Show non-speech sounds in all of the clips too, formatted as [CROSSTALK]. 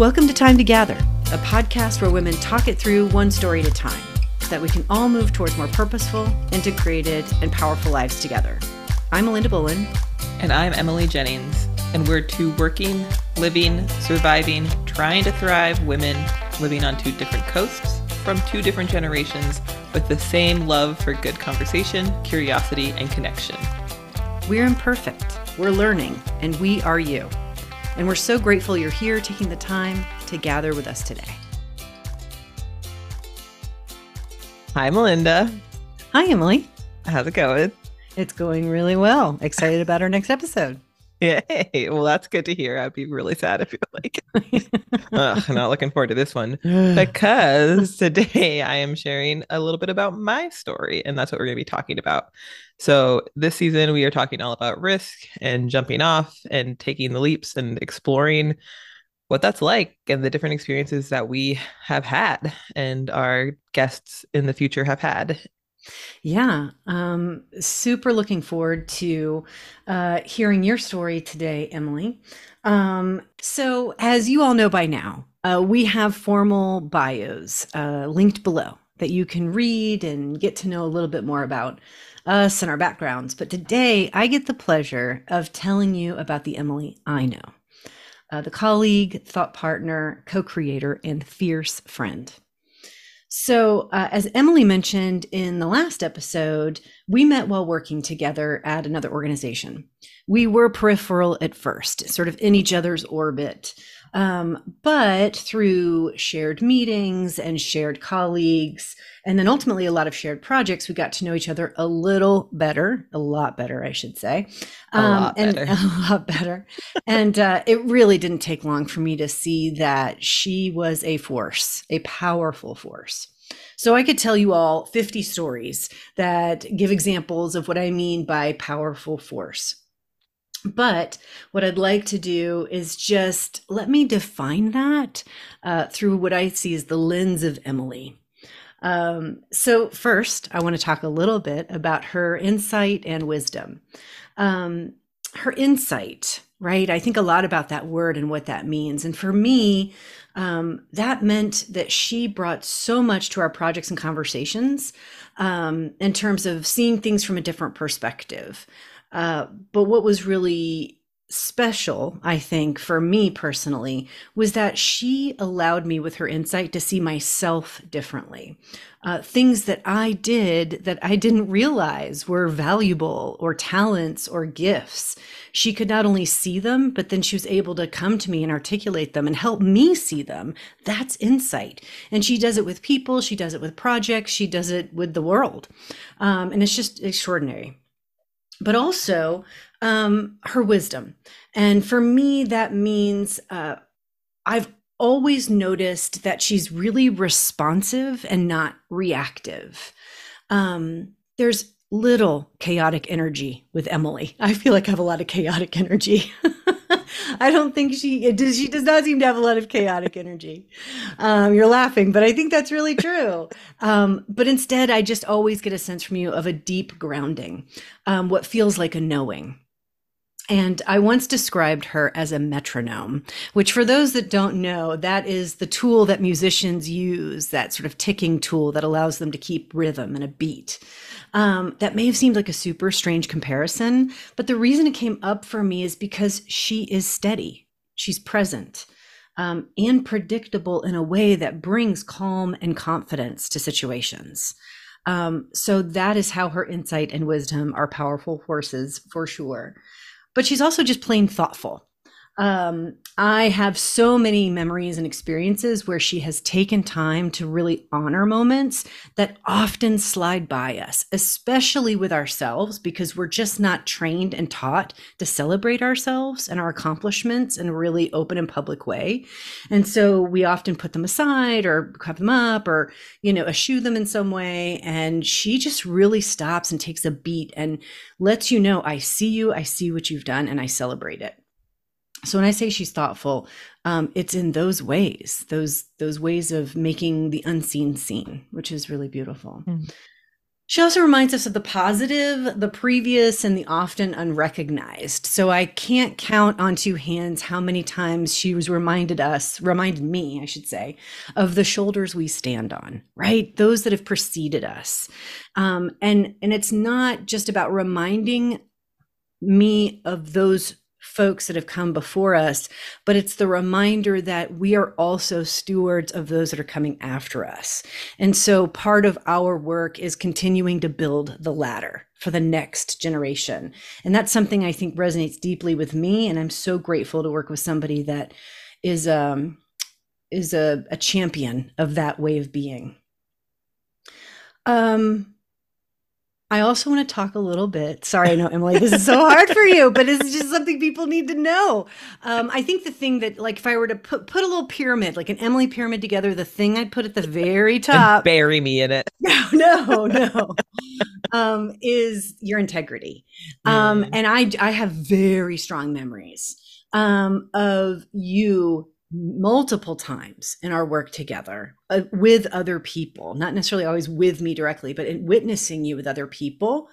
Welcome to Time to Gather, a podcast where women talk it through one story at a time so that we can all move towards more purposeful, integrated, and powerful lives together. I'm Melinda Bullen. And I'm Emily Jennings. And we're two working, living, surviving, trying to thrive women living on two different coasts from two different generations with the same love for good conversation, curiosity, and connection. We're imperfect, we're learning, and we are you. And we're so grateful you're here taking the time to gather with us today. Hi, Melinda. Hi, Emily. How's it going? It's going really well. Excited about our next episode. [LAUGHS] Yay. Well, that's good to hear. I'd be really sad if you're like, [LAUGHS] Ugh, not looking forward to this one [SIGHS] because today I am sharing a little bit about my story, and that's what we're going to be talking about. So, this season, we are talking all about risk and jumping off and taking the leaps and exploring what that's like and the different experiences that we have had and our guests in the future have had yeah, um, super looking forward to uh, hearing your story today, Emily. Um, so, as you all know by now, uh, we have formal bios uh, linked below that you can read and get to know a little bit more about us and our backgrounds. But today, I get the pleasure of telling you about the Emily I know, uh, the colleague, thought partner, co creator, and fierce friend. So, uh, as Emily mentioned in the last episode, we met while working together at another organization. We were peripheral at first, sort of in each other's orbit. Um, but through shared meetings and shared colleagues, and then ultimately a lot of shared projects, we got to know each other a little better, a lot better, I should say. Um, a lot and better. [LAUGHS] a lot better. and uh, it really didn't take long for me to see that she was a force, a powerful force. So I could tell you all 50 stories that give examples of what I mean by powerful force. But what I'd like to do is just let me define that uh, through what I see as the lens of Emily. Um, so, first, I want to talk a little bit about her insight and wisdom. Um, her insight, right? I think a lot about that word and what that means. And for me, um, that meant that she brought so much to our projects and conversations um, in terms of seeing things from a different perspective. Uh, but what was really special, I think, for me personally, was that she allowed me with her insight to see myself differently. Uh, things that I did that I didn't realize were valuable or talents or gifts. She could not only see them, but then she was able to come to me and articulate them and help me see them. That's insight. And she does it with people, she does it with projects, she does it with the world. Um, and it's just extraordinary but also um, her wisdom. And for me, that means uh, I've always noticed that she's really responsive and not reactive. Um, there's little chaotic energy with Emily. I feel like I have a lot of chaotic energy. [LAUGHS] [LAUGHS] I don't think she does. She does not seem to have a lot of chaotic energy. Um, you're laughing, but I think that's really true. Um, but instead, I just always get a sense from you of a deep grounding, um, what feels like a knowing. And I once described her as a metronome, which, for those that don't know, that is the tool that musicians use, that sort of ticking tool that allows them to keep rhythm and a beat. Um, that may have seemed like a super strange comparison, but the reason it came up for me is because she is steady, she's present. Um, and predictable in a way that brings calm and confidence to situations. Um, so that is how her insight and wisdom are powerful forces for sure but she's also just plain thoughtful. Um, I have so many memories and experiences where she has taken time to really honor moments that often slide by us, especially with ourselves, because we're just not trained and taught to celebrate ourselves and our accomplishments in a really open and public way. And so we often put them aside or cover them up or, you know, eschew them in some way. And she just really stops and takes a beat and lets you know, I see you, I see what you've done, and I celebrate it so when i say she's thoughtful um, it's in those ways those those ways of making the unseen seen which is really beautiful mm. She also reminds us of the positive, the previous, and the often unrecognized. So I can't count on two hands how many times she was reminded us, reminded me, I should say, of the shoulders we stand on, right? Those that have preceded us. Um, and and it's not just about reminding me of those folks that have come before us, but it's the reminder that we are also stewards of those that are coming after us. And so part of our work is continuing to build the ladder for the next generation. And that's something I think resonates deeply with me. And I'm so grateful to work with somebody that is um is a, a champion of that way of being. Um I also want to talk a little bit. Sorry, I know Emily, this is so hard for you, but it's just something people need to know. Um, I think the thing that, like, if I were to put put a little pyramid, like an Emily pyramid together, the thing I'd put at the very top, bury me in it. [LAUGHS] No, no, no, um, is your integrity. Um, mm. And I, I have very strong memories um, of you multiple times in our work together uh, with other people, not necessarily always with me directly, but in witnessing you with other people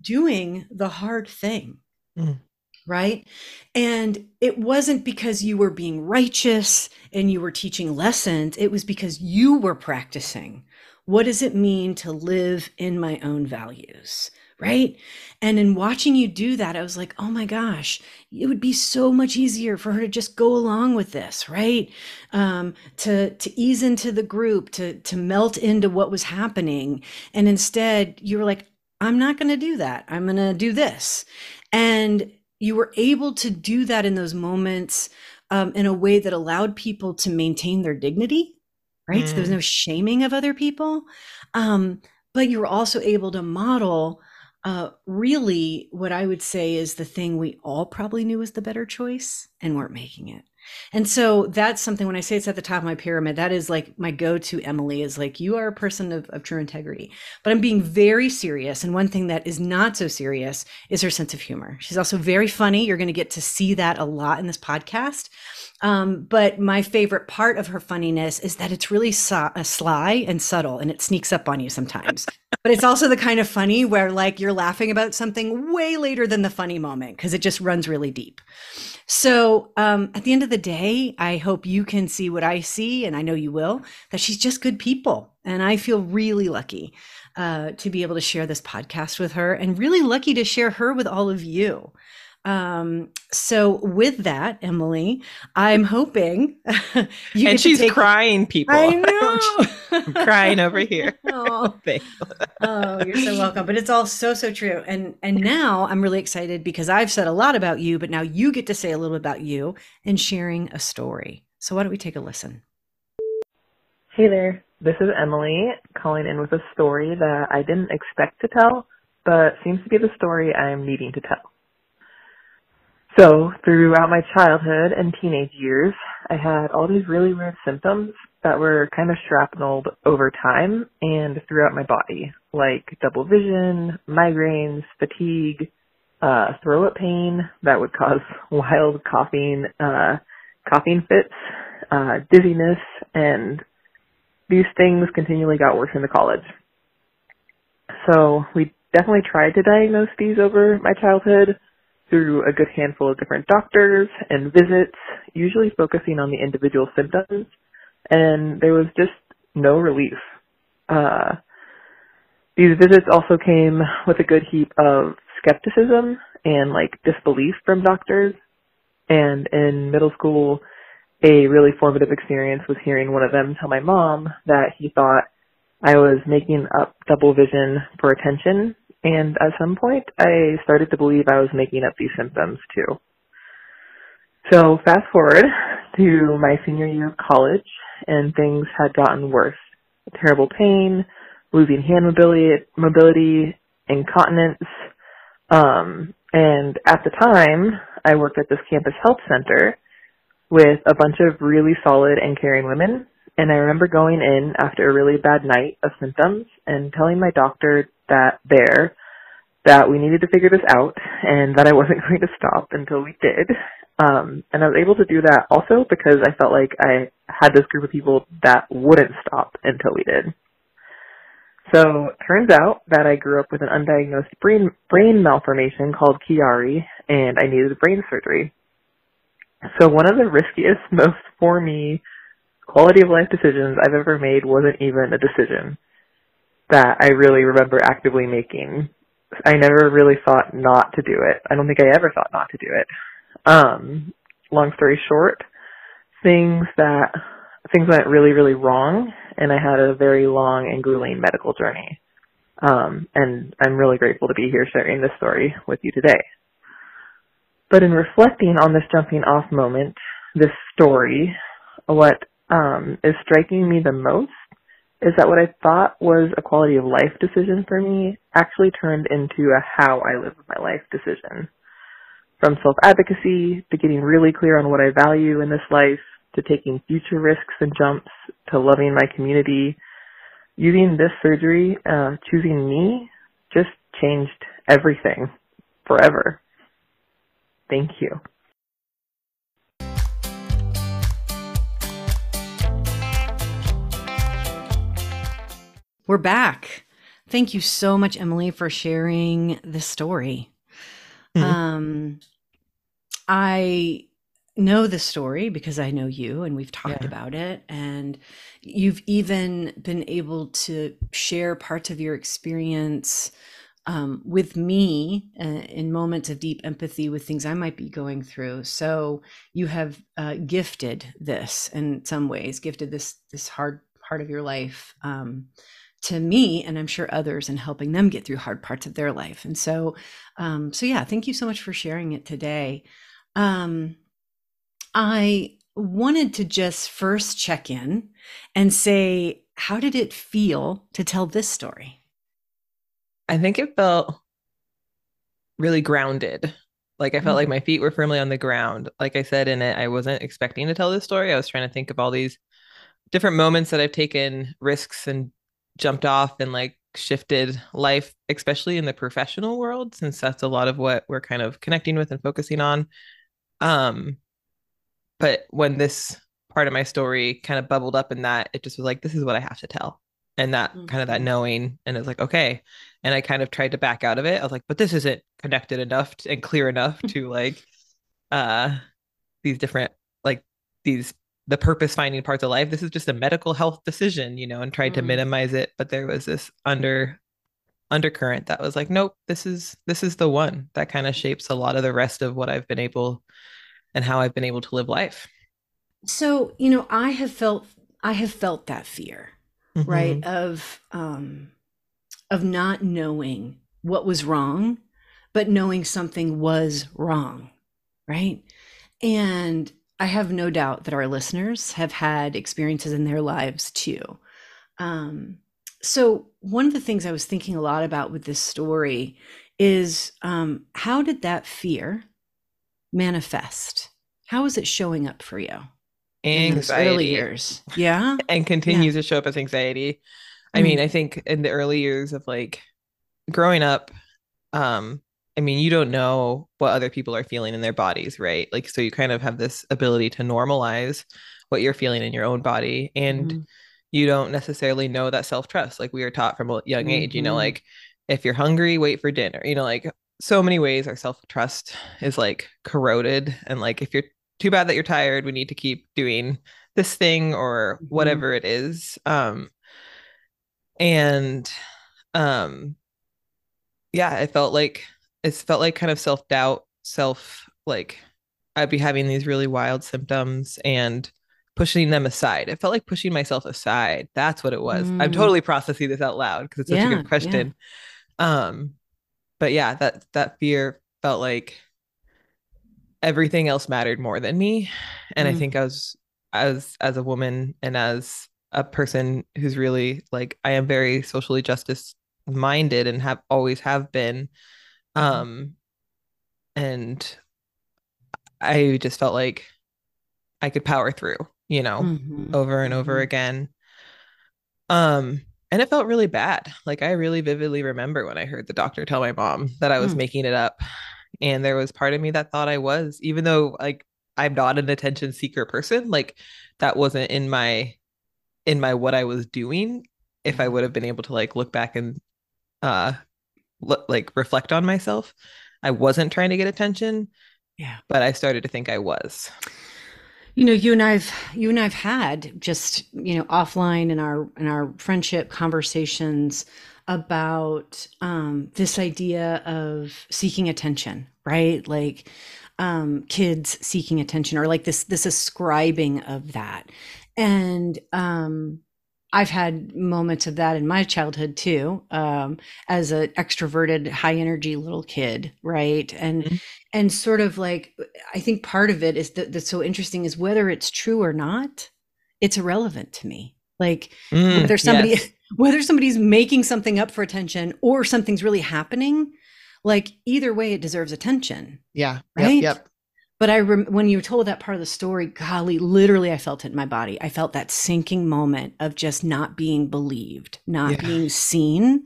doing the hard thing. Mm. Right. And it wasn't because you were being righteous and you were teaching lessons. It was because you were practicing. What does it mean to live in my own values? Right? And in watching you do that, I was like, oh my gosh, it would be so much easier for her to just go along with this, right? Um, to to ease into the group, to to melt into what was happening, and instead you were like, I'm not going to do that. I'm going to do this, and you were able to do that in those moments um, in a way that allowed people to maintain their dignity, right? Mm. So there was mm. no shaming of other people. Um, but you were also able to model uh, really what I would say is the thing we all probably knew was the better choice and weren't making it. And so that's something when I say it's at the top of my pyramid, that is like my go to Emily is like, you are a person of, of true integrity. But I'm being very serious. And one thing that is not so serious is her sense of humor. She's also very funny. You're going to get to see that a lot in this podcast. Um, but my favorite part of her funniness is that it's really so- uh, sly and subtle and it sneaks up on you sometimes. [LAUGHS] but it's also the kind of funny where like you're laughing about something way later than the funny moment because it just runs really deep. So um, at the end of the day, I hope you can see what I see, and I know you will, that she's just good people. And I feel really lucky uh, to be able to share this podcast with her and really lucky to share her with all of you. Um, so with that, Emily, I'm hoping [LAUGHS] you and she's take... crying. People, I [LAUGHS] know, I'm crying over here. [LAUGHS] Oh. oh, you're so welcome. But it's all so so true. And and now I'm really excited because I've said a lot about you, but now you get to say a little bit about you and sharing a story. So why don't we take a listen? Hey there, this is Emily calling in with a story that I didn't expect to tell, but seems to be the story I'm needing to tell. So throughout my childhood and teenage years, I had all these really weird symptoms that were kind of shrapneled over time and throughout my body, like double vision, migraines, fatigue, uh, throat pain that would cause [LAUGHS] wild coughing, uh, coughing fits, uh, dizziness, and these things continually got worse into college. So we definitely tried to diagnose these over my childhood, through a good handful of different doctors and visits, usually focusing on the individual symptoms, and there was just no relief. Uh, these visits also came with a good heap of skepticism and like disbelief from doctors. And in middle school, a really formative experience was hearing one of them tell my mom that he thought I was making up double vision for attention and at some point, I started to believe I was making up these symptoms too. So fast forward to my senior year of college, and things had gotten worse. Terrible pain, losing hand mobility, mobility, incontinence. Um, and at the time, I worked at this campus health center with a bunch of really solid and caring women. And I remember going in after a really bad night of symptoms and telling my doctor that there that we needed to figure this out and that I wasn't [LAUGHS] going to stop until we did. Um, and I was able to do that also because I felt like I had this group of people that wouldn't stop until we did. So turns out that I grew up with an undiagnosed brain brain malformation called Chiari, and I needed brain surgery. So one of the riskiest, [LAUGHS] most for me, quality of life decisions I've ever made wasn't even a decision that I really remember actively making. I never really thought not to do it. I don't think I ever thought not to do it. Um, long story short, things that things went really, really wrong, and I had a very long and grueling medical journey. Um, and I'm really grateful to be here sharing this story with you today. But in reflecting on this jumping off moment, this story, what um, is striking me the most is that what I thought was a quality of life decision for me actually turned into a how I live my life decision. From self-advocacy to getting really clear on what I value in this life to taking future risks and jumps to loving my community, using this surgery, uh, choosing me just changed everything forever. Thank you. We're back. Thank you so much, Emily, for sharing this story. Mm-hmm. Um, I know the story because I know you and we've talked yeah. about it. And you've even been able to share parts of your experience um, with me uh, in moments of deep empathy with things I might be going through. So you have uh, gifted this in some ways, gifted this this hard part of your life um, to me and i'm sure others and helping them get through hard parts of their life. And so um, so yeah thank you so much for sharing it today. Um, i wanted to just first check in and say how did it feel to tell this story? I think it felt really grounded. Like i felt mm-hmm. like my feet were firmly on the ground. Like i said in it i wasn't expecting to tell this story. I was trying to think of all these different moments that i've taken risks and jumped off and like shifted life, especially in the professional world, since that's a lot of what we're kind of connecting with and focusing on. Um, but when this part of my story kind of bubbled up in that, it just was like, this is what I have to tell. And that mm-hmm. kind of that mm-hmm. knowing, and it's like, okay. And I kind of tried to back out of it. I was like, but this isn't connected enough to, and clear enough [LAUGHS] to like uh these different like these the purpose finding parts of life. This is just a medical health decision, you know, and tried mm. to minimize it. But there was this under undercurrent that was like, nope, this is this is the one that kind of shapes a lot of the rest of what I've been able and how I've been able to live life. So, you know, I have felt I have felt that fear, mm-hmm. right? Of um of not knowing what was wrong, but knowing something was wrong, right? And I have no doubt that our listeners have had experiences in their lives too. Um, so, one of the things I was thinking a lot about with this story is um, how did that fear manifest? How is it showing up for you? Anxiety. early years. Yeah. [LAUGHS] and continues yeah. to show up as anxiety. I mm mean, I think in the early years of like growing up, um, I mean, you don't know what other people are feeling in their bodies, right? Like, so you kind of have this ability to normalize what you're feeling in your own body. And mm-hmm. you don't necessarily know that self trust. Like, we are taught from a young mm-hmm. age, you know, mm-hmm. like if you're hungry, wait for dinner, you know, like so many ways our self trust is like corroded. And like, if you're too bad that you're tired, we need to keep doing this thing or mm-hmm. whatever it is. Um, and, um, yeah, I felt like it's felt like kind of self doubt, self like I'd be having these really wild symptoms and pushing them aside. It felt like pushing myself aside. That's what it was. Mm. I'm totally processing this out loud because it's such yeah, a good question. Yeah. Um, but yeah, that that fear felt like everything else mattered more than me. And mm. I think I was as as a woman and as a person who's really like I am very socially justice minded and have always have been. Um, and I just felt like I could power through, you know, mm-hmm. over and over mm-hmm. again. Um, and it felt really bad. Like I really vividly remember when I heard the doctor tell my mom that I was mm. making it up. And there was part of me that thought I was, even though like I'm not an attention seeker person, like that wasn't in my in my what I was doing. if I would have been able to like look back and uh look, like reflect on myself. I wasn't trying to get attention. Yeah. But I started to think I was. You know, you and I've you and I've had just, you know, offline in our in our friendship conversations about um this idea of seeking attention, right? Like um kids seeking attention or like this this ascribing of that. And um I've had moments of that in my childhood too, um, as an extroverted, high energy little kid, right? And mm-hmm. and sort of like I think part of it is that that's so interesting is whether it's true or not, it's irrelevant to me. Like mm, whether somebody yes. [LAUGHS] whether somebody's making something up for attention or something's really happening, like either way, it deserves attention. Yeah. Right. Yep. yep. But I, rem- when you told that part of the story, golly, literally, I felt it in my body. I felt that sinking moment of just not being believed, not yeah. being seen.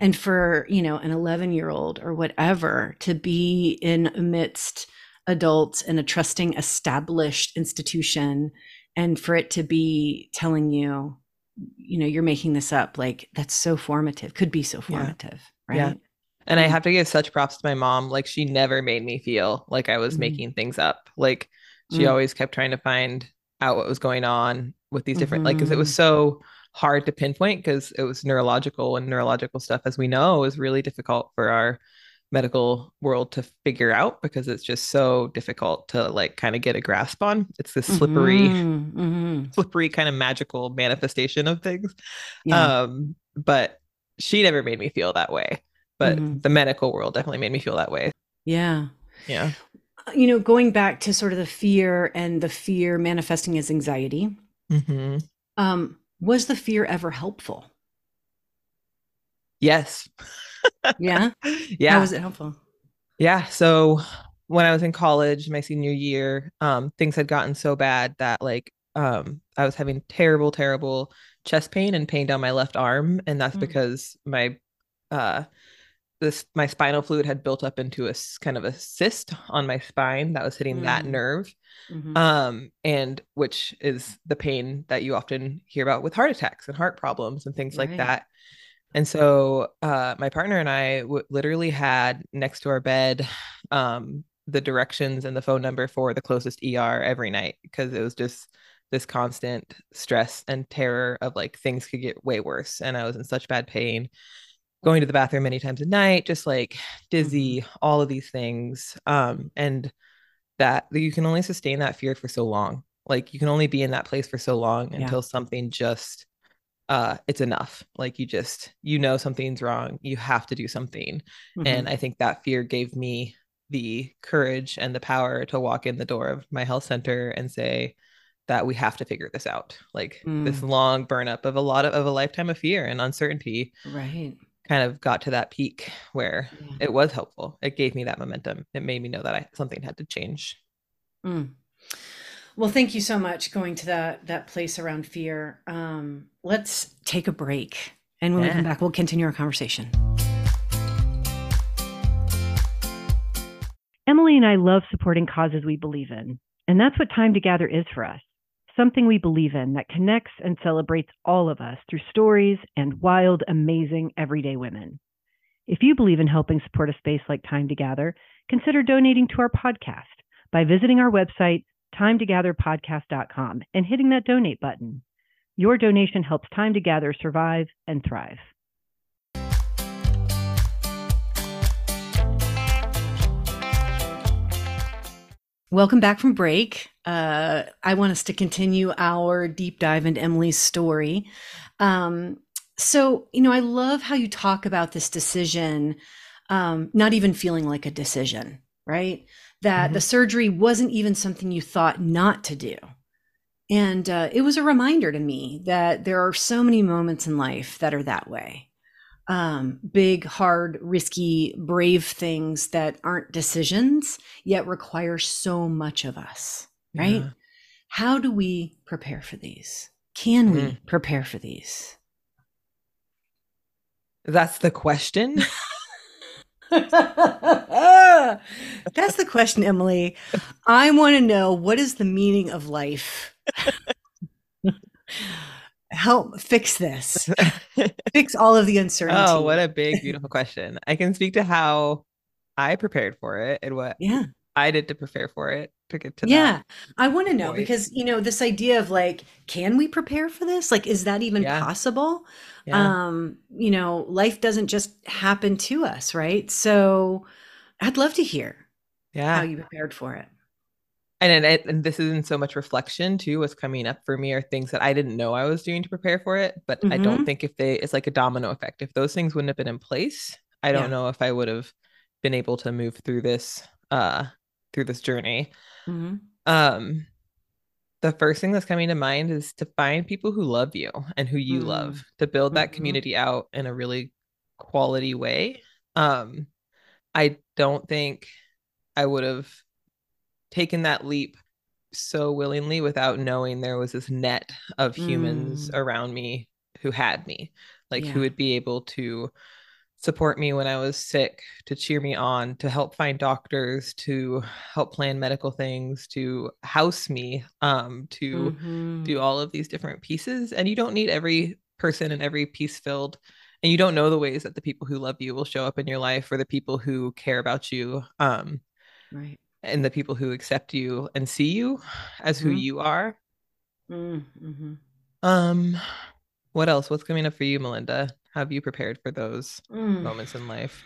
And for, you know, an 11 year old or whatever to be in amidst adults in a trusting, established institution and for it to be telling you, you know, you're making this up, like that's so formative, could be so formative. Yeah. Right. Yeah. And I mm. have to give such props to my mom. Like she never made me feel like I was mm-hmm. making things up. Like she mm-hmm. always kept trying to find out what was going on with these different mm-hmm. like because it was mm-hmm. so hard to pinpoint because it was neurological and neurological stuff as we know is really difficult for our medical world to figure out because it's just so difficult to like kind of get a grasp on it's this slippery mm-hmm. mm-hmm. slippery kind of magical manifestation of things yeah. um but she never made me feel that way but mm-hmm. the medical world definitely made me feel that way. Yeah. Yeah. Uh, you know, going back to sort of the fear and the fear manifesting as anxiety, mm-hmm. um, was the fear ever helpful? Yes. yeah. [LAUGHS] Yeah. How was it helpful? Yeah. So when I was in college, my senior year, um, things had gotten so bad that like um, I was having terrible, terrible chest pain and pain down my left arm. And that's mm-hmm. because my uh this my spinal fluid had built up into a kind of a cyst on my spine that was hitting mm. that nerve mm-hmm. um and which is the pain that you often hear about with heart attacks and heart problems and things right. like that and so uh my partner and I w- literally had next to our bed um the directions and the phone number for the closest ER every night because it was just this constant stress and terror of like things could get way worse and I was in such bad pain going to the bathroom many times a night, just like dizzy, mm-hmm. all of these things. Um, and that you can only sustain that fear for so long. Like you can only be in that place for so long yeah. until something just uh it's enough. Like you just you know something's wrong. You have to do something. Mm-hmm. And I think that fear gave me the courage and the power to walk in the door of my health center and say that we have to figure this out. Like mm. this long burn up of a lot of, of a lifetime of fear and uncertainty. Right kind of got to that peak where yeah. it was helpful. It gave me that momentum. It made me know that I something had to change. Mm. Well, thank you so much going to that that place around fear. Um, let's take a break, and when yeah. we come back, we'll continue our conversation. Emily and I love supporting causes we believe in, and that's what Time to Gather is for us something we believe in that connects and celebrates all of us through stories and wild, amazing everyday women. If you believe in helping support a space like Time to Gather, consider donating to our podcast by visiting our website, timetogatherpodcast.com, and hitting that donate button. Your donation helps Time to Gather survive and thrive. Welcome back from break. Uh, I want us to continue our deep dive into Emily's story. Um, so, you know, I love how you talk about this decision, um, not even feeling like a decision, right? That mm-hmm. the surgery wasn't even something you thought not to do. And uh, it was a reminder to me that there are so many moments in life that are that way um, big, hard, risky, brave things that aren't decisions, yet require so much of us, right? Yeah. How do we prepare for these? Can mm. we prepare for these? That's the question. [LAUGHS] That's the question, Emily. I want to know what is the meaning of life? [LAUGHS] help fix this. fix all of the uncertainty. [LAUGHS] Oh, what a big, beautiful question. I can speak to how I prepared for it and what yeah. I did to prepare for it to get to yeah i want to know point. because you know this idea of like can we prepare for this like is that even Yeah. possible Yeah. um you know life doesn't just happen to us right so i'd love to hear yeah. how you prepared for it and, and and this isn't so much reflection too what's coming up for me are things that i didn't know i was doing to prepare for it but i don't Mhm. think if they it's like a domino effect if those things wouldn't have been in place i don't Yeah. know if i would have been able to move through this uh through this journey Mhm. um the first thing that's coming to mind is to find people who love you and who you Mm. love to build that Mhm. community out in a really quality way um i don't think i would have taken that leap so willingly without knowing there was this net of humans Mm. around me who had me like Yeah. who would be able to support me when I was sick, to cheer me on, to help find doctors, to help plan medical things, to house me, um, to Mhm. do all of these different pieces. And you don't need every person and every piece filled. And you don't know the ways that the people who love you will show up in your life or the people who care about you. Um, right and the people who accept you and see you as who Mhm. you are. mm-hmm. Um, what else? What's coming up for you, Melinda? Have you prepared for those Mm. moments in life?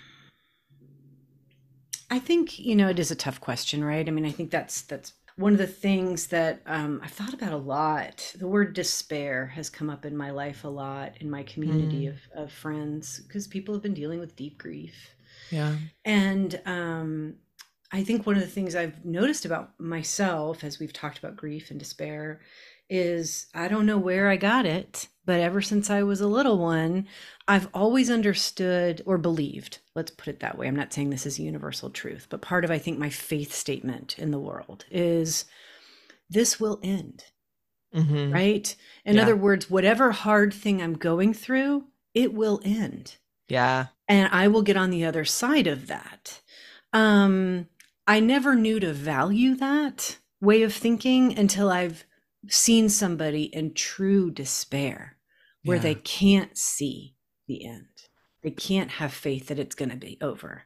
I think you know it is a tough question, right? I mean, I think that's that's one of the things that um, I've thought about a lot. The word despair has come up in my life a lot in my community Mm. of of friends because people have been dealing with deep grief, Yeah. and um, I think one of the things I've noticed about myself as we've talked about grief and despair is I don't know where I got it, but ever since I was a little one, I've always understood or believed, let's put it that way. I'm not saying this is universal truth, but part of I think my faith statement in the world is this will end, Mhm. right? In Yeah. other words, whatever hard thing I'm going through, it will end Yeah. and I will get on the other side of that. Um, I never knew to value that way of thinking until I've seen somebody in true despair where Yeah. they can't see the end. They can't have faith that it's going to be over.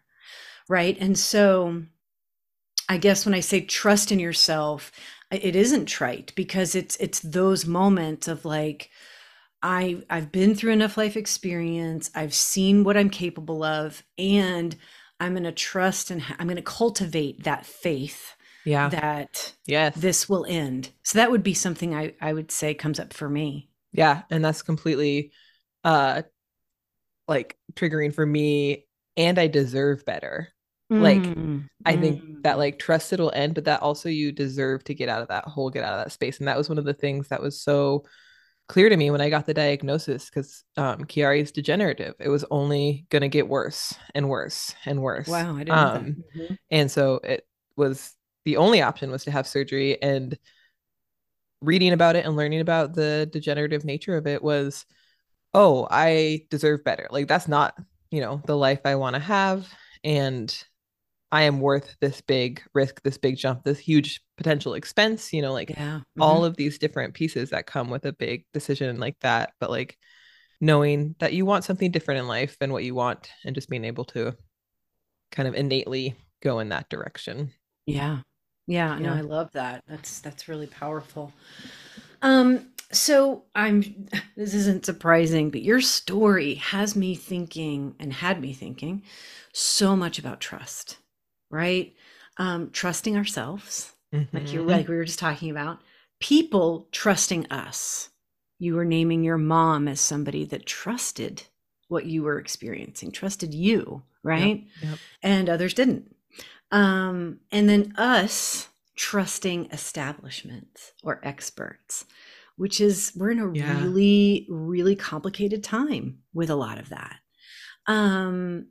Right. And so I guess when I say trust in yourself, it isn't trite because it's it's those moments of like I I've been through enough life experience. I've seen what I'm capable of and I'm going to trust and I'm going to cultivate that faith Yeah. that yes. this will end. So that would be something I I would say comes up for me. yeah. And that's completely uh like triggering for me. And I deserve better. Like, Mm, I think mm. that like trust it'll end, but that also you deserve to get out of that hole, get out of that space. And that was one of the things that was so clear to me when I got the diagnosis because um Chiari is degenerative. It was only gonna get worse and worse and worse. Wow, I didn't know Um. Mhm. and so it was the only option was to have surgery and reading about it and learning about the degenerative nature of it was oh i deserve better like that's not you know the life i want to have and i am worth this big risk this big jump this huge potential expense you know like Yeah. all of these different pieces that come with a big decision like that but like knowing that you want something different in life than what you want and just being able to kind of innately go in that direction Yeah. Yeah, no, I love that. That's that's really powerful. Um so I'm [LAUGHS] this isn't surprising, but your story has me thinking and had me thinking so much about trust, right? Um trusting ourselves, like you Mhm. like we were just talking about, people trusting us. You were naming your mom as somebody that trusted what you were experiencing, trusted you, right? yep. And others didn't. Um, and then us trusting establishments or experts, which is we're in a Yeah. really, really complicated time with a lot of that. Um,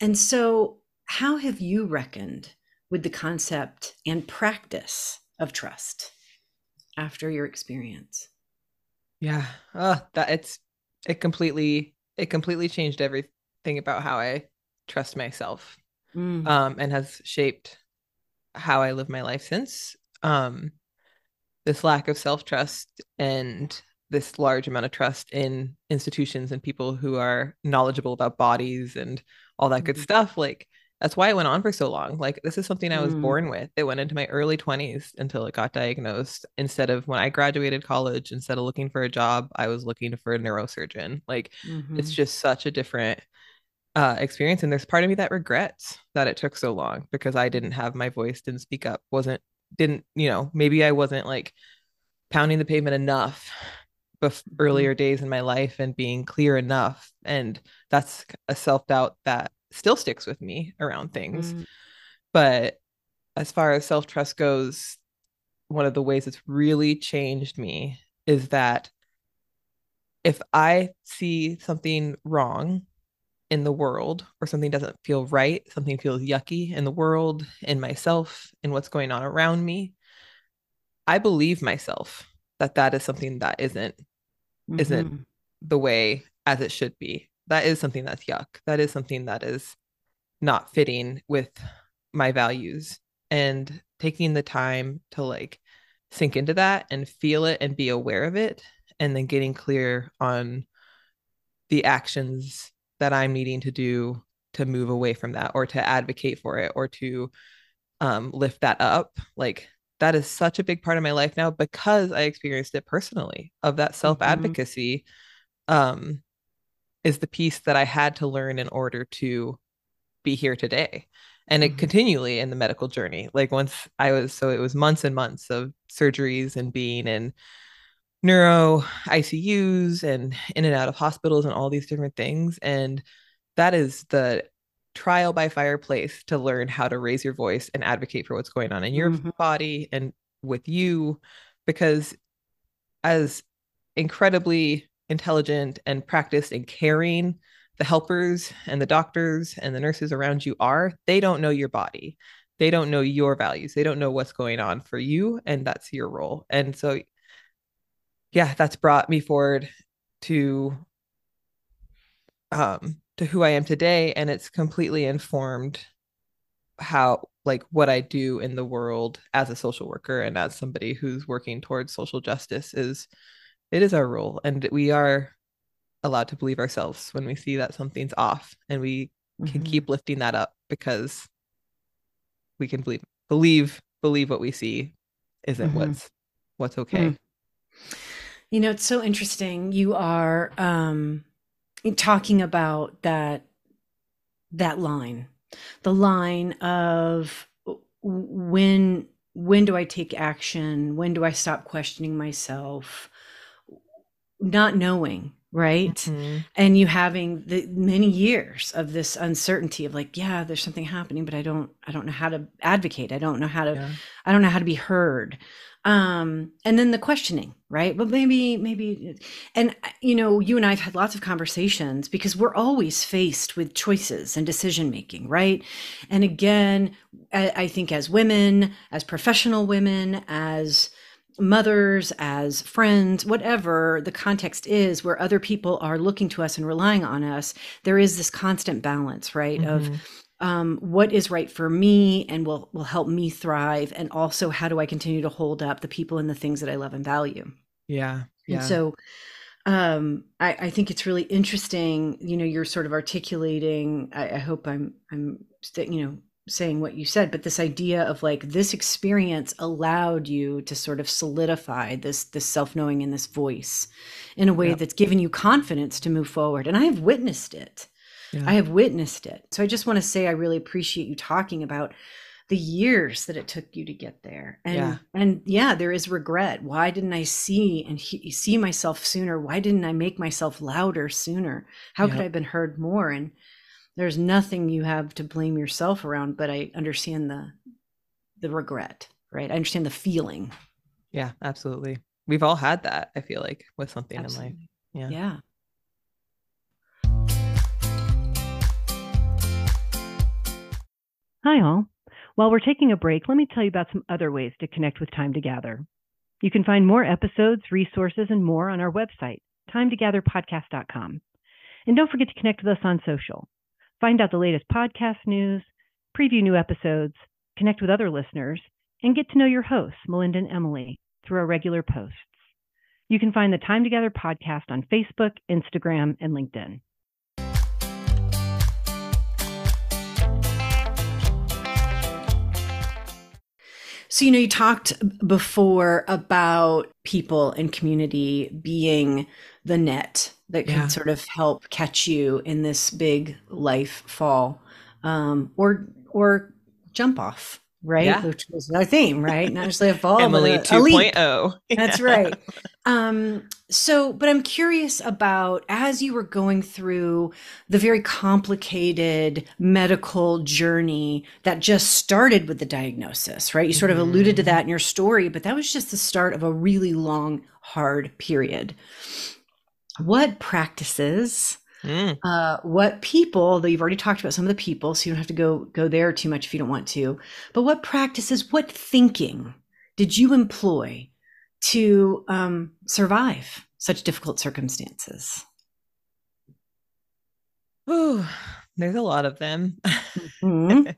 and so, how have you reckoned with the concept and practice of trust after your experience? Yeah. Uh, that it's it completely it completely changed everything about how I trust myself. Mm, Um and has shaped how I live my life since. Um this lack of self-trust and this large amount of trust in institutions and people who are knowledgeable about bodies and all that good Mhm. stuff like that's why it went on for so long like this is something i was Mm. born with it went into my early 20s until it got diagnosed instead of when i graduated college instead of looking for a job i was looking for a neurosurgeon like it's Mhm. just such a different uh, experience and there's part of me that regrets that it took so long because i didn't have my voice didn't speak up wasn't didn't you know maybe i wasn't like pounding the pavement enough bef- earlier days in my life and being clear enough and that's a self-doubt that still sticks with me around things Mm. but as far as self-trust goes one of the ways it's really changed me is that if i see something wrong in the world or something doesn't feel right something feels yucky in the world in myself in what's going on around me i believe myself that that is something that isn't isn't Mhm. the way as it should be. That is something that's yuck. That is something that is not fitting with my values. And taking the time to like sink into that and feel it and be aware of it, and then getting clear on the actions that I'm needing to do to move away from that or to advocate for it or to um, lift that up. Like that is such a big part of my life now because I experienced it personally of that self advocacy um, is the piece that I had to learn in order to be here today. And it Mhm. continually in the medical journey. Like once I was, so it was months and months of surgeries and being in neuro ICUs and in and out of hospitals and all these different things. And that is the trial by fireplace to learn how to raise your voice and advocate for what's going on in your Mhm. body and with you. Because as incredibly intelligent and practiced and caring the helpers and the doctors and the nurses around you are, they don't know your body. They don't know your values. They don't know what's going on for you. And that's your role. And so, yeah, that's brought me forward to um to who I am today and it's completely informed how like what I do in the world as a social worker and as somebody who's working towards social justice is it is our role and we are allowed to believe ourselves when we see that something's off and we can Mhm. keep lifting that up because we can believe believe believe what we see isn't Mhm. what's what's okay Mm. You know, it's so interesting. You are um, talking about that that line, the line of when when do I take action? When do I stop questioning myself? Not knowing, right? Mhm. and you having the many years of this uncertainty of like yeah there's something happening but i don't i don't know how to advocate i don't know how to Yeah. i don't know how to be heard um and then the questioning right but maybe maybe and you know you and i've had lots of conversations because we're always faced with choices and decision making right and again I, I think as women as professional women as mothers, as friends, whatever the context is, where other people are looking to us and relying on us, there is this constant balance, right? Of Mhm. um, what is right for me and will will help me thrive, and also how do I continue to hold up the people and the things that I love and value. yeah yeah And so um, I, I think it's really interesting. You know, you're sort of articulating. I, I hope I'm I'm you know saying what you said, but this idea of like this experience allowed you to sort of solidify this this self knowing and this voice in a way that's given you confidence to move forward. And I have witnessed it. Yeah. I have witnessed it. So I just want to say I really appreciate you talking about the years that it took you to get there. And Yeah. and yeah, there is regret. Why didn't I see and he, see myself sooner? Why didn't I make myself louder sooner? How could I have been heard more? And there's nothing you have to blame yourself around, but I understand the the regret, right? I understand the feeling. yeah absolutely we've all had that i feel like with something in life yeah Yeah. Hi, all. While we're taking a break, let me tell you about some other ways to connect with Time to Gather. You can find more episodes, resources, and more on our website, timetogatherpodcast.com. And don't forget to connect with us on social. Find out the latest podcast news, preview new episodes, connect with other listeners, and get to know your hosts, Melinda and Emily, through our regular posts. You can find the Time to Gather podcast on Facebook, Instagram, and LinkedIn. So, you know, you talked before about people and community being the net that can Yeah. sort of help catch you in this big life fall um, or or jump off, right? Yeah. Which was our theme, right? Not necessarily a fall, Emily oh. but a, a leap. 2.0. [LAUGHS] That's right. Um, so, but I'm curious about as you were going through the very complicated medical journey that just started with the diagnosis, right? You sort of alluded to Mhm. that in your story, but that was just the start of a really long, hard period. What practices, Mm. uh, what people, though you've already talked about some of the people, so you don't have to go go there too much if you don't want to, but what practices, what thinking did you employ to um, survive such difficult circumstances? Ooh, there's a lot of them. Mhm.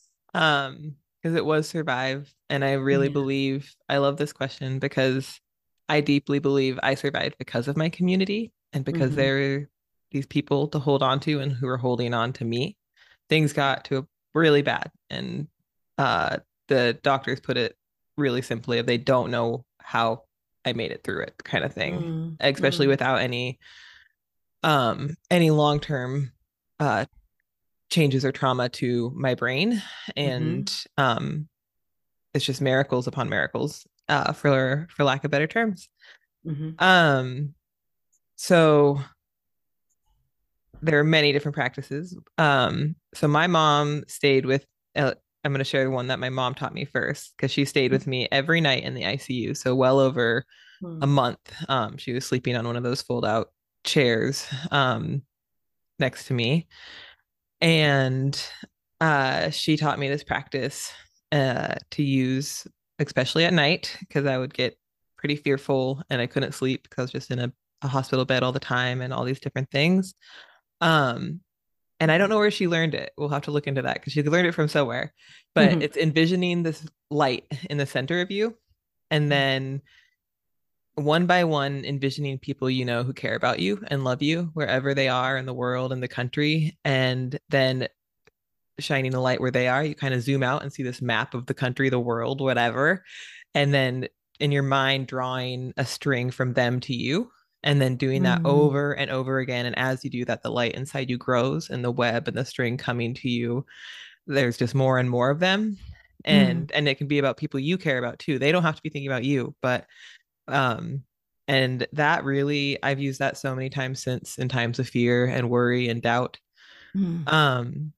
[LAUGHS] um, because it was survive, and I really Yeah. believe I love this question because I deeply believe I survived because of my community and because Mhm. there were these people to hold on to and who were holding on to me. Things got to a, really bad, and uh, the doctors put it really simply: if they don't know how I made it through it, kind of thing Mm, especially mm, without any um any long-term uh changes or trauma to my brain and um it's just miracles upon miracles uh for for lack of better terms mhm, um so there are many different practices um so my mom stayed with uh, i'm going to share the one that my mom taught me first because she stayed with me every night in the icu so well over a mm, month. Um, she was sleeping on one of those fold out chairs um, next to me. And uh, she taught me this practice uh, to use, especially at night, because I would get pretty fearful and I couldn't sleep because I was just in a, a hospital bed all the time and all these different things. Um, and I don't know where she learned it. We'll have to look into that because she learned it from somewhere. But Mhm. it's envisioning this light in the center of you and then one by one envisioning people you know who care about you and love you wherever they are in the world and the country and then shining a light where they are you kind of zoom out and see this map of the country the world whatever and then in your mind drawing a string from them to you and then doing that Mm. over and over again and as you do that the light inside you grows and the web and the string coming to you there's just more and more of them and and it can be about people you care about too they don't have to be thinking about you but um and that really i've used that so many times since in times of fear and worry and doubt mm. um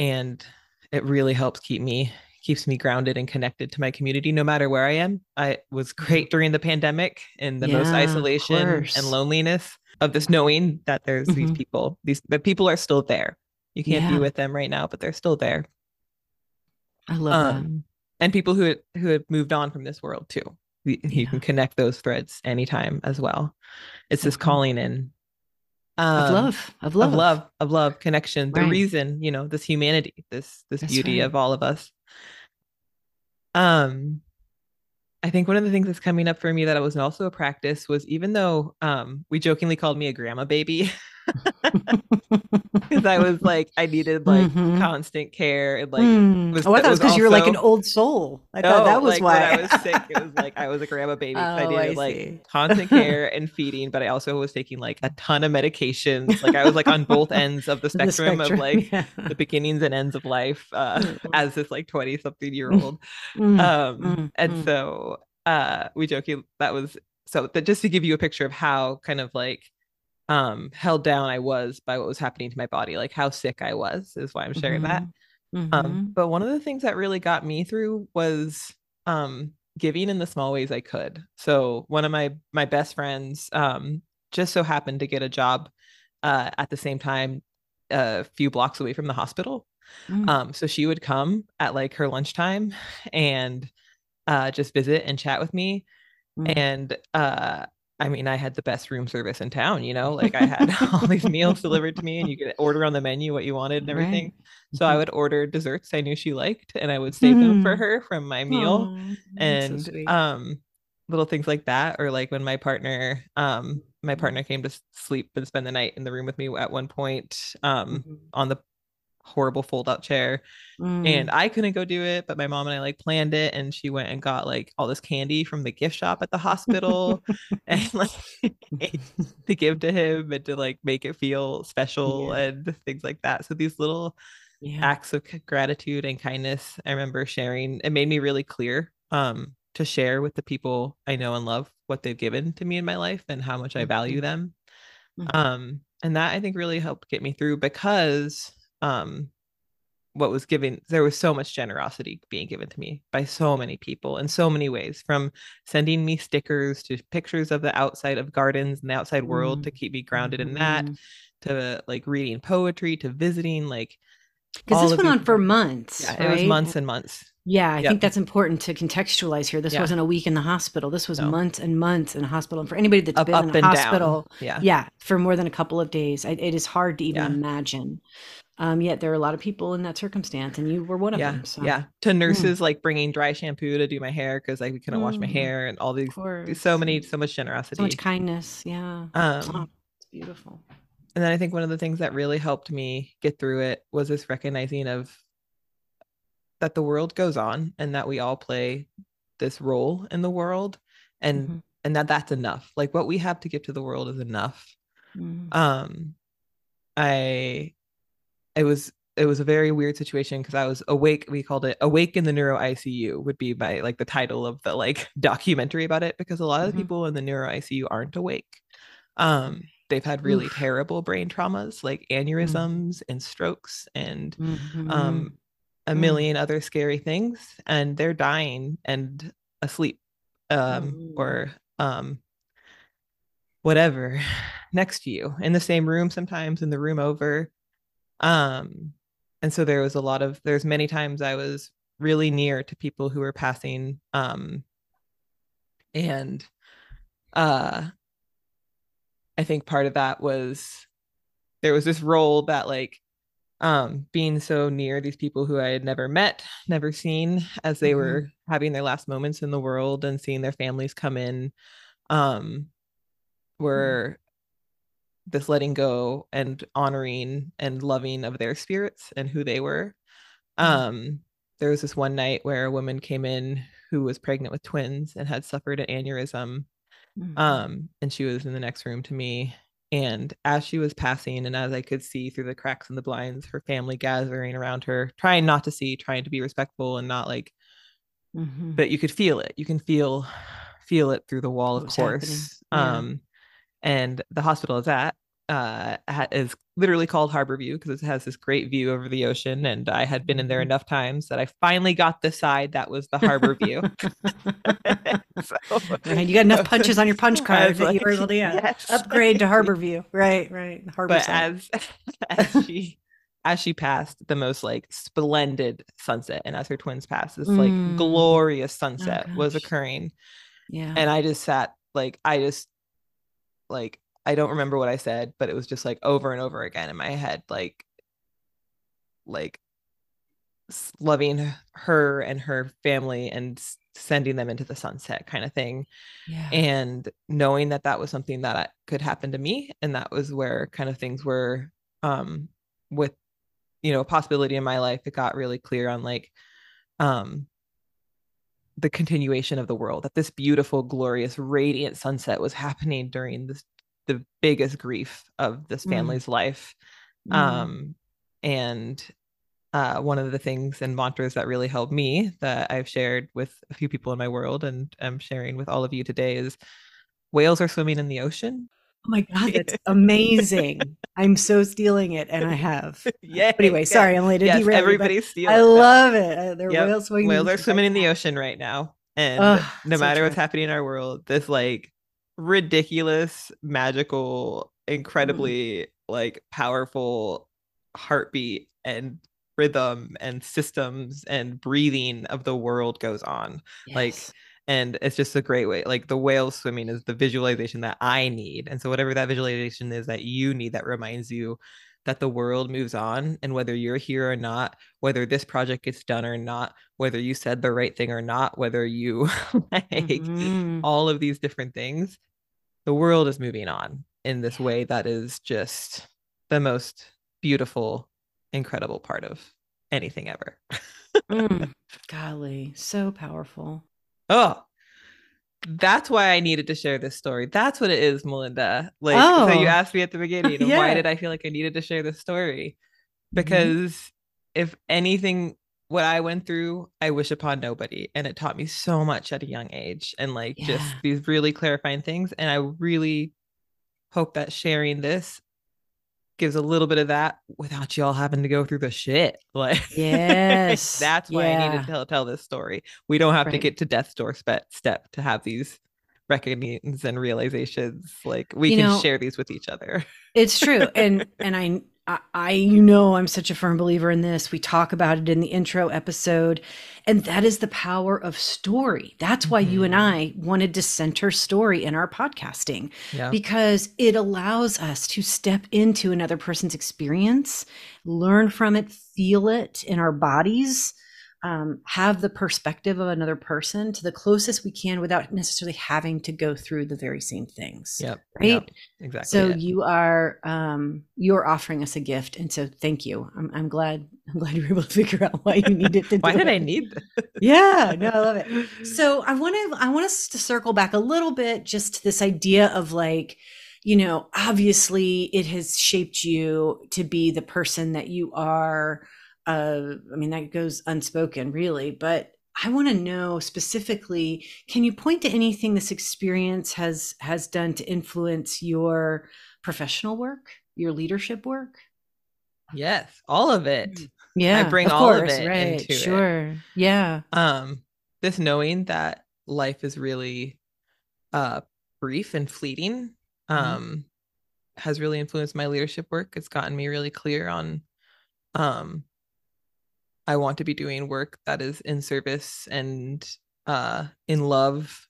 and it really helps keep me keeps me grounded and connected to my community. No matter where i am i was great during the pandemic and the most Yeah, of isolation and loneliness of this knowing that there's these Mhm. people these the people are still there. You can't Yeah. be with them right now but they're still there. I love um and people who who have moved on from this world too. You, you can connect those threads anytime as well. It's this calling in Of um, love, of love, of love of love connection the Right. reason you know this humanity this this That's beauty right. of all of us um i think one of the things that's coming up for me that I was also a practice was even though um we jokingly called me a grandma baby [LAUGHS] [LAUGHS] because i was like i needed like Mhm. constant care and like Mm. was- oh, I thought it was because you were like an old soul. I thought Oh, that was like why. I was sick, it was like I was a grandma baby. 'cause I Oh, needed I like constant [LAUGHS] care and feeding, but I also was taking like a ton of medications. Like I was like on both ends of the [LAUGHS] The spectrum, of like yeah. the beginnings and ends of life uh, [LAUGHS] Mm. as this like 20 something year old. Mm, Um, mm, and mm. so uh, we joking that was so that just to give you a picture of how kind of like um held down I was by what was happening to my body, like how sick I was is why I'm sharing that. Mhm, Um, mhm. but one of the things that really got me through was um giving in the small ways I could. So one of my my best friends um just so happened to get a job uh at the same time a few blocks away from the hospital. Mm. Um so she would come at like her lunchtime and uh just visit and chat with me Mm. and uh I mean, I had the best room service in town, you know, like I had [LAUGHS] all these meals delivered to me and you could order on the menu what you wanted and everything. Right. So I Mhm. would order desserts I knew she liked and I would save them for Mm. her from my meal. Aw, that's so And um little things like that or like when my partner um my Mm-hmm. partner came to sleep and spend the night in the room with me at one point um Mhm. on the horrible fold out chair Mm. and I couldn't go do it, but my mom and I like planned it, and she went and got like all this candy from the gift shop at the hospital, [LAUGHS] and like [LAUGHS] to give to him and to like make it feel special Yeah. and things like that. So these little yeah. acts of gratitude and kindness, I remember sharing. It made me really clear um to share with the people I know and love what they've given to me in my life and how much I value Mhm. them. Mhm. Um, and that I think really helped get me through because um what was given there was so much generosity being given to me by so many people in so many ways from sending me stickers to pictures of the outside of gardens and the outside world Mm. to keep me grounded in that Mhm. to like reading poetry to visiting like Because this went on for months. yeah, it was months and months Yeah, I Yep. think that's important to contextualize here. This Yeah. wasn't a week in the hospital. This was No. months and months in a hospital. And for anybody that's up been up in a and hospital, down yeah yeah, for more than a couple of days, I, it is hard to even Yeah. imagine. Um, yet there are a lot of people in that circumstance, and you were one of yeah them. So, yeah to nurses like bringing dry shampoo to do my hair because like we couldn't wash my Mm. hair and all these so many so much generosity so much kindness. Yeah, um Oh, it's beautiful. and then I think one of the things that really helped me get through it was this recognizing of that the world goes on and that we all play this role in the world and Mhm. and that that's enough like what we have to give to the world is enough Mhm. um i it was it was a very weird situation because i was awake we called it awake in the neuro icu would be my like the title of the like [LAUGHS] documentary about it because a lot of Mhm. the people in the neuro icu aren't awake um they've had really Oof. terrible brain traumas like aneurysms and strokes and Mhm. um a Mm. million other scary things and they're dying and asleep um Mm. or um whatever [SIGHS] next to you in the same room sometimes in the room over um and so there was a lot of there's many times i was really near to people who were passing um and uh i think part of that was there was this role that like um being so near these people who i had never met never seen as they Mhm. were having their last moments in the world and seeing their families come in um were this letting go and honoring and loving of their spirits and who they were Mhm. um there was this one night where a woman came in who was pregnant with twins and had suffered an aneurysm Mhm. um and she was in the next room to me and as she was passing and as i could see through the cracks in the blinds her family gathering around her trying not to see trying to be respectful and not like Mhm. but you could feel it you can feel feel it through the wall of course Yeah. um and the hospital is at uh ha- is literally called Harborview because it has this great view over the ocean and I had been in there Mhm. enough times that I finally got the side that was the harbor view [LAUGHS] [LAUGHS] so, Right, you got enough punches on your [LAUGHS] punch card that you were able to yeah, yes. upgrade to Harborview. Right, right. Harbor but side. as as she as she passed the most like splendid sunset and as her twins passed this Mm. like glorious sunset was occurring yeah. and I just sat like I just like I don't remember what I said, but it was just like over and over again in my head, like like loving her and her family and sending them into the sunset kind of thing yeah. and knowing that that was something that could happen to me and that was where kind of things were um with you know a possibility in my life it got really clear on like um the continuation of the world that this beautiful glorious radiant sunset was happening during this the biggest grief of this Mm. family's life Mm. um and uh, one of the things and mantras that really helped me that I've shared with a few people in my world and I'm sharing with all of you today is whales are swimming in the ocean. oh my god, [LAUGHS] that's amazing. I'm so stealing it, and I [LAUGHS] have. Yeah. But anyway, sorry, Emily, to Yes, derail everybody's stealing. I love it. Uh, They're Yep, whales swimming. Whales are swimming in the ocean right now. And Ugh, no so matter what's happening in our world, this like ridiculous, magical, incredibly like powerful heartbeat and rhythm and systems and breathing of the world goes on. like, and it's just a great way like the whale swimming is the visualization that i need and so whatever that visualization is that you need that reminds you that the world moves on and whether you're here or not whether this project gets done or not whether you said the right thing or not whether you [LAUGHS] like mm-hmm. all of these different things the world is moving on in this way that is just the most beautiful incredible part of anything ever mm, [LAUGHS] golly so powerful oh that's why I needed to share this story. That's what it is, Melinda. Like, oh. so you oh. asked me at the beginning, [LAUGHS] yeah. why did I feel like I needed to share this story? Mm-hmm. Because mm-hmm. if anything, what I went through, I wish upon nobody. And it taught me so much at a young age and like yeah. just these really clarifying things. And I really hope that sharing this gives a little bit of that without y'all having to go through the shit. [LAUGHS] Like, yes, that's why yeah. I need to tell tell this story. We don't have right. to get to death's doorstep step to have these reckonings and realizations. Like, we you can know, share these with each other. it's true, [LAUGHS] and and I I, you know, I'm such a firm believer in this. We talk about it in the intro episode, and that is the power of story. That's why mm-hmm. you and mm-hmm. I wanted to center story in our podcasting yeah. because it allows us to step into another person's experience, learn from it, feel it in our bodies, um, have the perspective of another person to the closest we can without necessarily having to go through the very same things. Yep. Right. Yep. Exactly. So it. you are um, you're offering us a gift, and so thank you. I'm, I'm glad I'm glad you were able to figure out why you needed to. [LAUGHS] why did it. I need this? yeah. No, I love it. [LAUGHS] So I want to I want us to circle back a little bit just to this idea of like you know obviously it has shaped you to be the person that you are uh, I mean, that goes unspoken, really. But I want to know specifically. Can you point to anything this experience has has done to influence your professional work, your leadership work? Yes, all of it. Mm, yeah, I bring of all course, of it right, into sure. It. Yeah. Um, this knowing that life is really uh brief and fleeting mm-hmm. um mm-hmm. has really influenced my leadership work. It's gotten me really clear on um I want to be doing work that is in service and uh, in love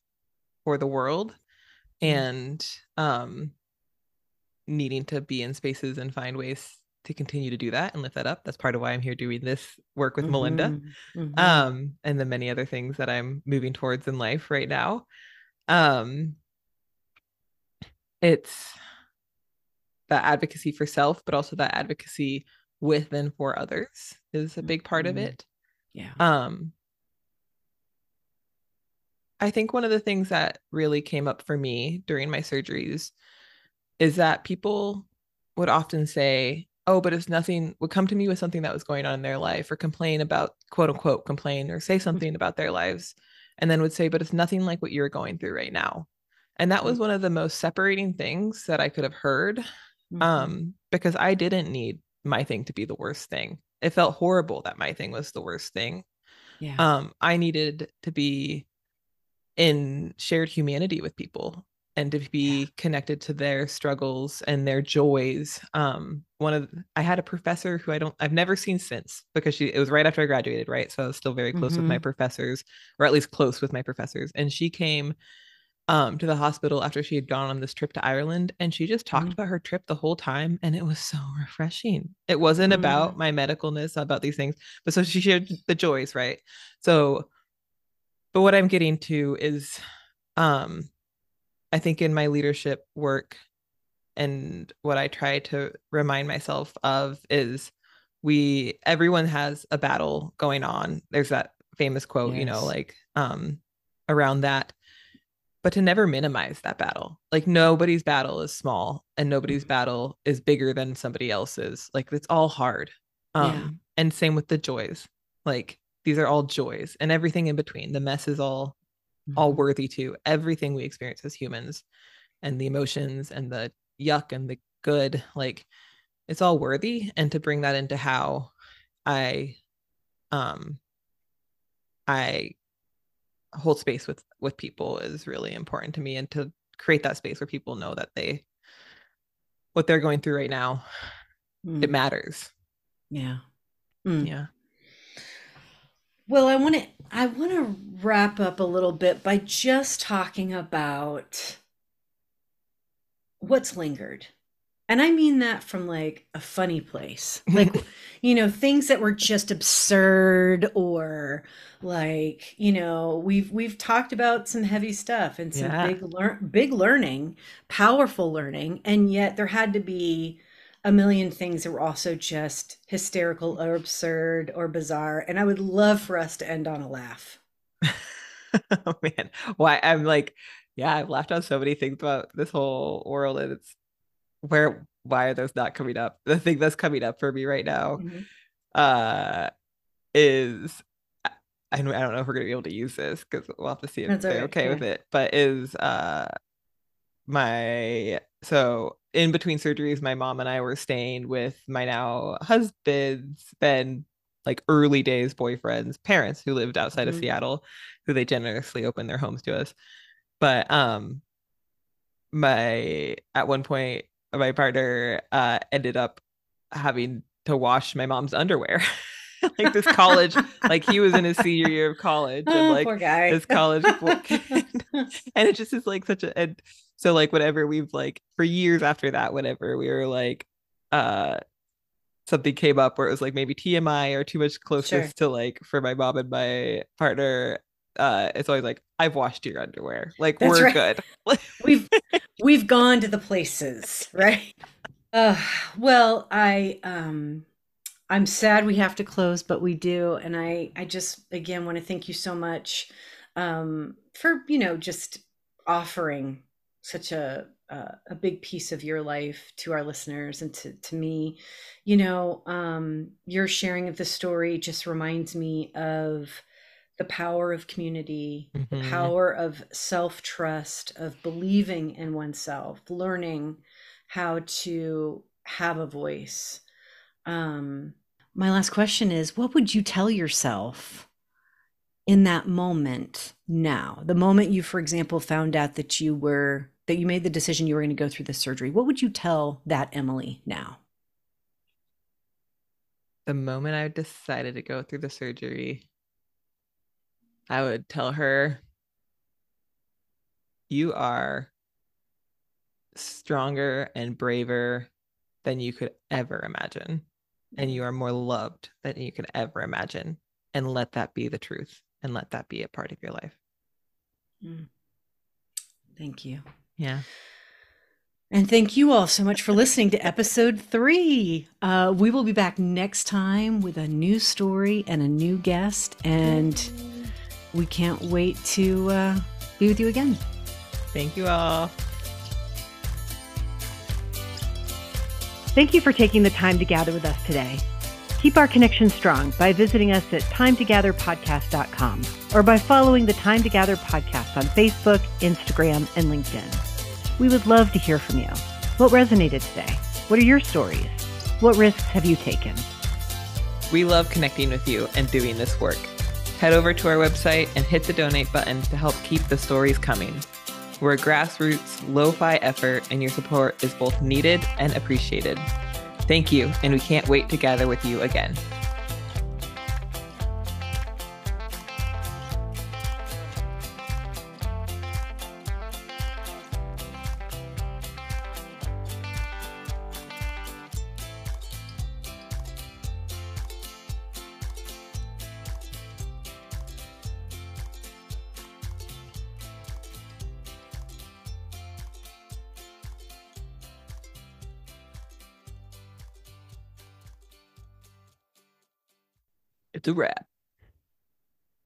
for the world mm-hmm. and um, needing to be in spaces and find ways to continue to do that and lift that up. That's part of why I'm here doing this work with mm-hmm. Melinda mm-hmm. um, and the many other things that I'm moving towards in life right now. Um, it's that advocacy for self, but also that advocacy with and for others is a big part mm-hmm. of it. Yeah. Um I think one of the things that really came up for me during my surgeries is that people would often say, "Oh, but it's nothing," would come to me with something that was going on in their life or complain about quote unquote complain or say mm-hmm. something about their lives and then would say, "But it's nothing like what you're going through right now." And that was mm. one of the most separating things that I could have heard mm-hmm. um because I didn't need my thing to be the worst thing. It felt horrible that my thing was the worst thing. Yeah. Um, I needed to be in shared humanity with people and to be yeah. connected to their struggles and their joys. Um, one of I had a professor who I don't I've never seen since because she it was right after I graduated, right? So I was still very close mm-hmm. with my mm-hmm. professors, or at least close with my professors. And she came um, to the hospital after she had gone on this trip to Ireland. And she just talked mm. about her trip the whole time. And it was so refreshing. It wasn't mm. about my medicalness, about these things, but so she shared the joys, right? So, but what I'm getting to is, um, I think in my leadership work and what I try to remind myself of is we, everyone has a battle going on. There's that famous quote, yes. you know, like, um, around that but to never minimize that battle. Like nobody's battle is small and nobody's mm-hmm. battle is bigger than somebody else's. Like it's all hard. Um yeah. and same with the joys. Like these are all joys and everything in between. The mess is all mm-hmm. all worthy too. Everything we experience as humans and the emotions and the yuck and the good, like it's all worthy and to bring that into how I um I hold space with with people is really important to me and to create that space where people know that they what they're going through right now mm. it matters yeah mm. yeah well i want to i want to wrap up a little bit by just talking about what's lingered And I mean that from like a funny place. Like, [LAUGHS] you know, things that were just absurd or like, you know, we've we've talked about some heavy stuff and some Yeah. big learn big learning, powerful learning, and yet there had to be a million things that were also just hysterical or absurd or bizarre. And I would love for us to end on a laugh. oh [LAUGHS] man why i'm like yeah i've laughed on so many things about this whole world and it's where why are those not coming up the thing that's coming up for me right now Mhm. uh is I, don't I don't know if we're gonna be able to use this because we'll have to see if That's they're right, okay with it but is uh my so in between surgeries my mom and I were staying with my now husband's been like early days boyfriends parents who lived outside of Mhm. Seattle who they generously opened their homes to us but um my at one point my partner uh ended up having to wash my mom's underwear [LAUGHS] like this college like he was in his senior year of college and Oh, [LAUGHS] like poor guy. this college book [LAUGHS] and it just is like such a and so like whatever we've like for years after that whenever we were like uh something came up where it was like maybe TMI or too much closeness Sure. to like for my mom and my partner uh it's always like I've washed your underwear. Like That's we're right. good. [LAUGHS] We've we've gone to the places right? Uh, well i um i'm sad we have to close but we do and i i just again want to thank you so much um for you know just offering such a a, a big piece of your life to our listeners and to to me. You know um your sharing of the story just reminds me of the power of community, the Mhm. power of self trust, of believing in oneself, learning how to have a voice. Um, my last question is what would you tell yourself in that moment now? The moment you, for example, found out that you were, that you made the decision you were going to go through the surgery, what would you tell that Emily now? the moment I decided to go through the surgery, I would tell her, You are stronger and braver than you could ever imagine. And you are more loved than you could ever imagine. And let that be the truth and let that be a part of your life. Thank you. Yeah. And thank you all so much for listening to episode three. Uh, we will be back next time with a new story and a new guest. And we can't wait to uh, be with you again. Thank you all. Thank you for taking the time to gather with us today. Keep our connection strong by visiting us at timetogatherpodcast.com or by following the Time to Gather podcast on Facebook, Instagram, and LinkedIn. We would love to hear from you. What resonated today? What are your stories? What risks have you taken? We love connecting with you and doing this work. Head over to our website and hit the donate button to help keep the stories coming. We're a grassroots, lo fi effort, and your support is both needed and appreciated. Thank you, and we can't wait to gather with you again. It's a wrap.